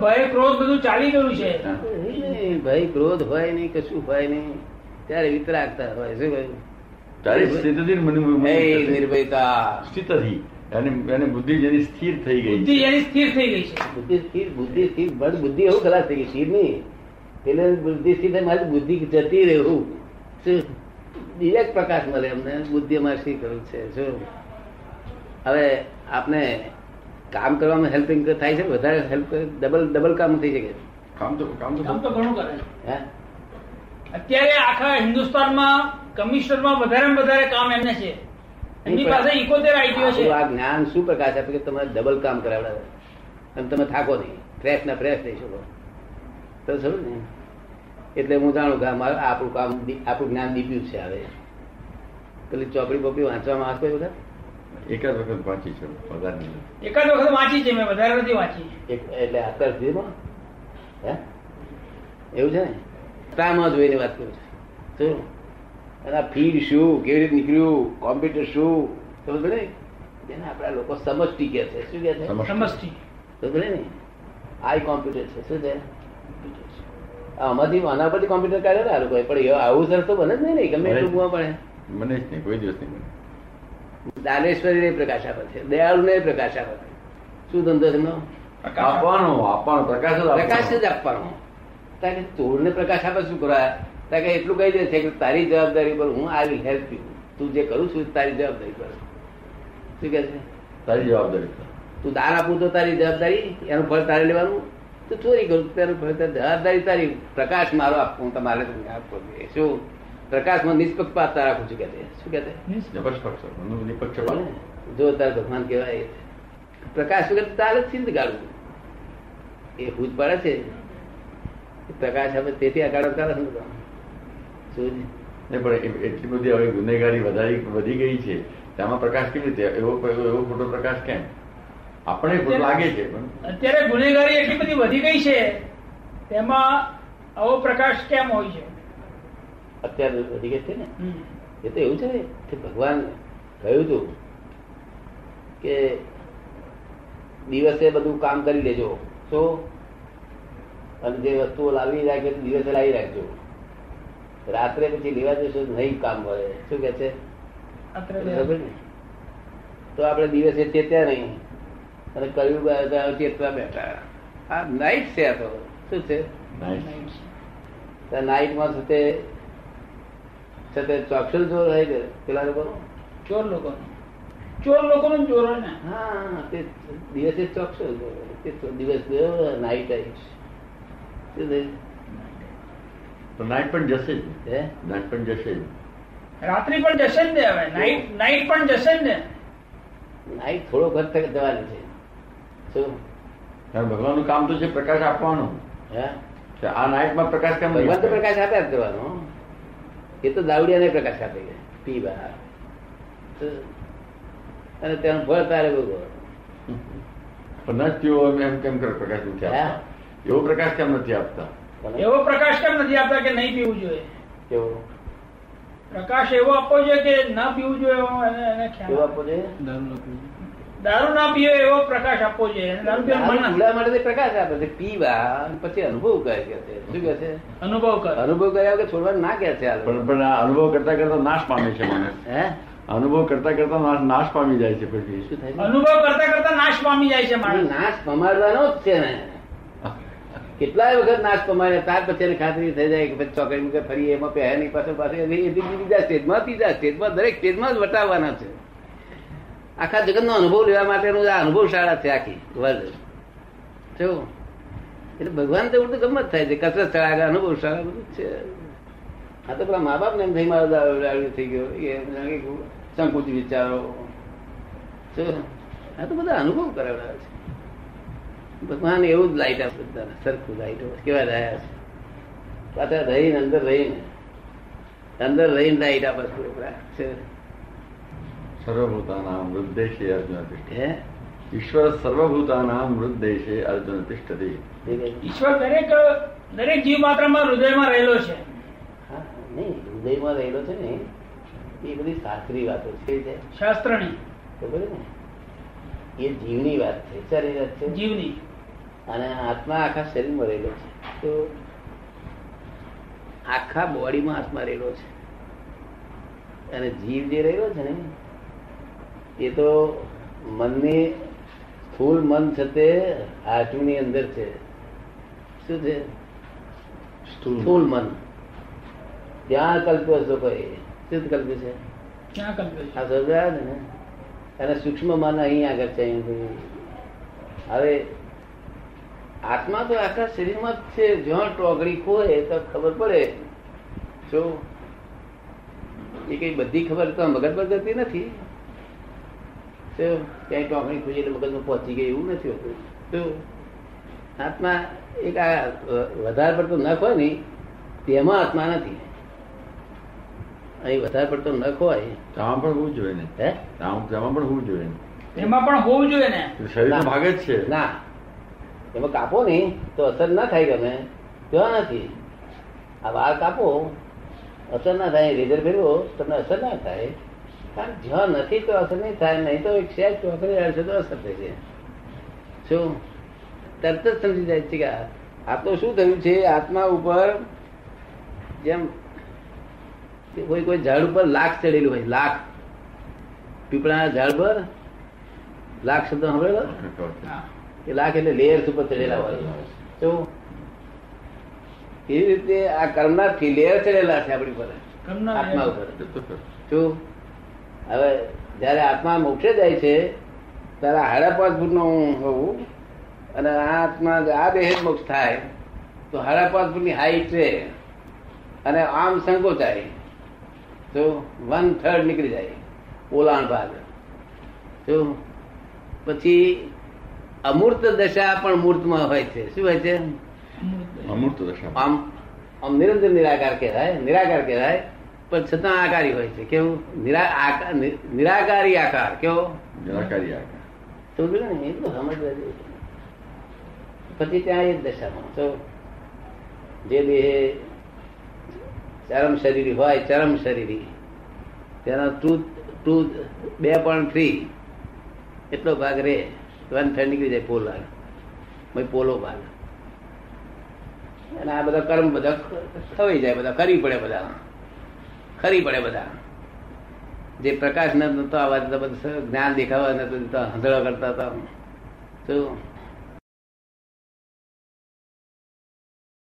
ભય ક્રોધ બધું ચાલી ગયું છે. ભય ક્રોધ હોય નહીં કશું હોય નહીં. ત્યારે વિતરાગતા હોય શું કહ્યું? તારી સ્થિતિથી. નિર્ભયતા સ્થિતથી એને બુદ્ધિ જેની સ્થિર થઈ ગઈ બુદ્ધિ એની સ્થિર થઈ ગઈ છે. બુદ્ધિ સ્થિર બુદ્ધિ સ્થિર બસ બુદ્ધિ એવું ખલાસ થઈ ગઈ સ્થિર નહીં. એટલે બુદ્ધિ સ્થિર મારી બુદ્ધિ જતી રહેવું. બીજા પ્રકાશ મળે અમને બુદ્ધિ અમારે શી કરવું છે શું? હવે આપને કામ કરવામાં હેલ્પિંગ થાય છે વધારે હેલ્પ ડબલ ડબલ કામ થઈ શકે કામ તો કામ તો કામ તો ઘણું કરે હે? અત્યારે આખા હિન્દુસ્તાનમાં કમિશનરમાં વધારે વધારે કામ એમને છે. એમની પાસે ઇકોતેર આઈટીઓ છે. આ જ્ઞાન શું પ્રકાશ આપે કે તમારે ડબલ કામ કરાવડાવે? અને તમે થાકો નહીં. ફ્રેશ ના ફ્રેશ થઈ શકો. તો સમજ ને? એટલે હું જાણું કે મારું આપણું કામ આપણું જ્ઞાન દીપ્યું છે હવે પેલી ચોપડી બોપડી વાંચવામાં આવશે કોઈ વખત જ વખત વાંચી છે વધારે નહીં. જ વખત વાંચી છે મેં વધારે નથી વાંચી. એટલે અત્યાર સુધીમાં હે? એવું છે ને? તામાં જોઈને વાત કરું છું. શું? અને આ ફીડ શું કેવી રીતે નીકળ્યું કોમ્પ્યુટર શું સમજ પડે? જેને આપણા લોકો સમષ્ટિ કે છે. શું કે છે? સમષ્ટિ. સમજ પડે ને? આઈ કોમ્પ્યુટર છે. શું છે? આ આમાંથી આના પરથી કોમ્પ્યુટર કાઢ્યો ને આ લોકોએ. પણ આવું સરસ તો બને જ નહીં ને ગમે એટલું પડે. મને જ નહીં. કોઈ દિવસ નહીં મને. દાનેશ્વરી ને પ્રકાશ આપે છે દયાળુ ને પ્રકાશ આપે છે. શું ધંધો છે આપવાનો આપવાનો પ્રકાશ પ્રકાશ જ આપવાનો. કારણ કે ચોરને પ્રકાશ આપે શું કરવા? કારણ એટલું કહી દે છે કે તારી જવાબદારી પર હું આઈ વિલ હેલ્પ યુ. તું જે કરું છું તારી જવાબદારી પર. શું કે છે? તારી જવાબદારી. તું દાન આપું તો તારી જવાબદારી એનું ફળ તારે લેવાનું? તો ચોરી કરું તેનું ફળ જવાબદારી તારી. પ્રકાશ મારો આપવું તમારે તમને આપવો જોઈએ શું? પ્રકાશમાં નિષ્પક્ષપાતતા રાખું છું કે શું કે. જો તાર ભગવાન કહેવાય પ્રકાશ વગર તારે સિંધ ગાળવું એ ભૂત પડે છે. પ્રકાશ હવે તેથી આ ગાળો તારે ને શું નહીં પણ એટલી બધી હવે ગુનેગારી વધારી વધી ગઈ છે. તેમાં પ્રકાશ કેવી રીતે? એવો એવો એવો ખોટો પ્રકાશ કેમ? આપણે લાગે છે પણ અત્યારે ગુનેગારી એટલી બધી વધી ગઈ છે. તેમાં આવો પ્રકાશ કેમ હોય છે? અત્યારે વધી ગઈ છે ને. એ તો એવું છે કે ભગવાન કહ્યું હતું કે દિવસે બધું કામ કરી લેજો. તો અને જે વસ્તુઓ લાવી રાખે તે દિવસે લાવી રાખજો. રાત્રે પછી લેવા જશો નહીં કામ મળે. શું કે છે? તો આપણે દિવસે ચેત્યા નહીં. અને કયું ચેતવા બેઠા. આ નાઇટ છે આ તો. શું છે. નાઇટમાં છે. તે છે ચોર ચોકસલ હોય કે પેલા લોકો ચોર લોકો ચોર લોકો નું ચોર હોય ને. હા તે દિવસે ચોકસલ તે દિવસ ગયો નાઇટ આવીશ તો નાઇટ પણ જશે જ. હે? નાઇટ પણ જશે જ. રાત્રિ પણ જશે જ ને હવે. નાઈટ નાઈટ પણ જશે જ ને. નાઇટ થોડો ઘર તક જવાની છે. શું? ભગવાનનું કામ તો છે પ્રકાશ આપવાનું. હે? કે આ નાઇટમાં પ્રકાશ કેમ ભગવાન તો પ્રકાશ આપ્યા જ કરવાનો. એ તો દાવડિયાને પ્રકાશ આપે છે. પીવા અને તેનું ફળ તારે ભોગવો પણ એમ એમ કેમ કરે? પ્રકાશ નથી આપતા. એવો પ્રકાશ કેમ નથી આપતા? એવો પ્રકાશ કેમ નથી આપતા કે નહીં પીવું જોઈએ? કેવો પ્રકાશ એવો આપવો જોઈએ કે ના પીવું જોઈએ એવો એને એને ખ્યાલ આપવો જોઈએ? દારૂ ના પીવે એવો પ્રકાશ આપવો જોઈએ. પીવા માટે પ્રકાશ આપે છે પીવા પછી અનુભવ કરે કે છે શું કે છે અનુભવ કરે અનુભવ કર્યા વગર છોડવાનું ના કે છે પણ અનુભવ કરતા કરતા નાશ પામે છે માણસ હે અનુભવ કરતા કરતા નાશ- નાશ પામી જાય છે પછી શું થાય અનુભવ કરતા કરતા નાશ પામી જાય છે માણસ નાશ પમાડવાનો જ છે ને કેટલાય વખત નાશ પમાડે ત્યાર પછી ખાતરી થઈ જાય કે પછી ચોકડી મૂકે ફરી એમાં પહેરની નહીં પાછળ પાછળ બીજા સ્ટેજમાં ત્રીજા સ્ટેજમાં દરેક સ્ટેજમાં જ વટાવવાના છે આખા જગતનો અનુભવ લેવા માટેનું આ અનુભવ શાળા છે આખી વર્લ્ડ જો, એટલે ભગવાન તો ઉલટું ગમત થાય છે, કસરત શાળા અનુભવ શાળા બધું છે. આ તો પેલા મા બાપ ને એમ થઈ મારો દારૂ થઈ ગયો. એ સંકુચ વિચારો. જો, આ તો બધા અનુભવ કરાવડા છે. ભગવાન એવું જ લાઈટ આપે બધાને, સરખું લાઈટ કેવા રહ્યા છે. પાછા રહીને, અંદર રહીને અંદર રહીને લાઈટ આપે છે. સર્વભૂતાનામ વૃદ્ધેશે અર્જુન તિષ્ઠતિ ઈશ્વર સર્વભૂતાનામ વૃદ્ધેશે અર્જુન તિષ્ઠતિ એ ઈશ્વર દરેક દરેક જીવ માત્રામાં હૃદયમાં રહેલો છે. નહીં હૃદયમાં રહેલો છે ને એ બધી શાસ્ત્રી વાતો છે શાસ્ત્રની. ખબર ને. એ જીવની વાત છે સારી વાત છે. જીવની. અને આત્મા આખા શરીરમાં રહેલો છે. તો આખા બોડીમાં આત્મા રહેલો છે. અને જીવ જે રહેલો છે ને એ તો મનની સ્થૂળ મન છે તે હાજુની અંદર છે. શું છે? સ્થૂળ મન. ત્યાં કલ્પ્યો છો કોઈ? શું કલ્પ્યું છે? ક્યાં કલ્પે આ સમજાય ને. અને સૂક્ષ્મ મન અહીં આગળ છે અહીં. હવે આત્મા તો આખા શરીરમાં જ છે. જ્યાં ટોકડી ખોય તો ખબર પડે. જો એ કઈ બધી ખબર તો મગજ પર જતી નથી. તો ક્યાંય ટોકણી એટલે મગજમાં પહોંચી ગઈ એવું નથી હોતું. તો આત્મા એક આ વધારે પડતો નખ હોય ને તેમાં આત્મા નથી. અહીં વધારે પડતો નખ હોય. આમાં પણ હોવું જોઈએ ને? હે? તેમાં પણ હોવું જોઈએ ને? એમાં પણ હોવું જોઈએ ને? શરીર ભાગે ભાગ જ છે. ના. એમાં કાપો નહીં તો અસર ના થાય ગમે. જોવા નથી. આ વાળ કાપો અસર ના થાય રેઝર ફેરવો તમને અસર ના થાય. કારણ જ્યાં નથી તો અસર નહીં થાય નહીં તો એક શેર ચોકડી રહેશે તો અસર થશે શું? તરત જ સમજી જાય છે કે આ- તો શું થયું છે? આત્મા ઉપર જેમ કોઈ કોઈ ઝાડ ઉપર લાખ ચડેલું હોય લાખ. પીપળાના ઝાડ પર લાખ શબ્દ સાંભળેલો? કે લાખ એટલે લેયર્સ ઉપર ચડેલા હોય. તો એવી રીતે આ કર્મના થી લેયર ચડેલા છે આપણી પર આત્મા ઉપર. શું? હવે જયારે આત્મા મોક્ષે જાય છે ત્યારે સાડા પાંચ ફૂટ નો હોવું અને આ આત્મા આ દેહ મોક્ષ થાય તો સાડા પાંચ ફૂટની હાઈટ છે અને આમ સંકોચાય તો વન થર્ડ નીકળી જાય ઓલાણ ભાગ. તો પછી અમૂર્ત દશા પણ મૂર્તમાં હોય છે. શું હોય છે? અમૂર્ત દશા. આમ આમ નિરંતર નિરાકાર કહેવાય નિરાકાર કહેવાય પણ છતાં આકારી હોય છે. કેવું? નિરાકારી આકાર. કેવો? નિરાકારી આકાર. તો ને એટલું સમજવા પછી ત્યાં એ જ દશામાં તો જે દેહ ચરમ શરીરી હોય ચરમ શરીરી તેના ટુ ટુ બે પોઈન્ટ થ્રી એટલો ભાગ રે વન થર્ડ નીકળી જાય પોલાર પોલો ભાગ. અને આ બધા કર્મ બધા ખવાઈ જાય બધા કરવી પડે બધા. ખરી પડે બધા. જે પ્રકાશ નતો આવવા દેતા જ્ઞાન દેખાવા, નતો હંધળો કરતા હતા તો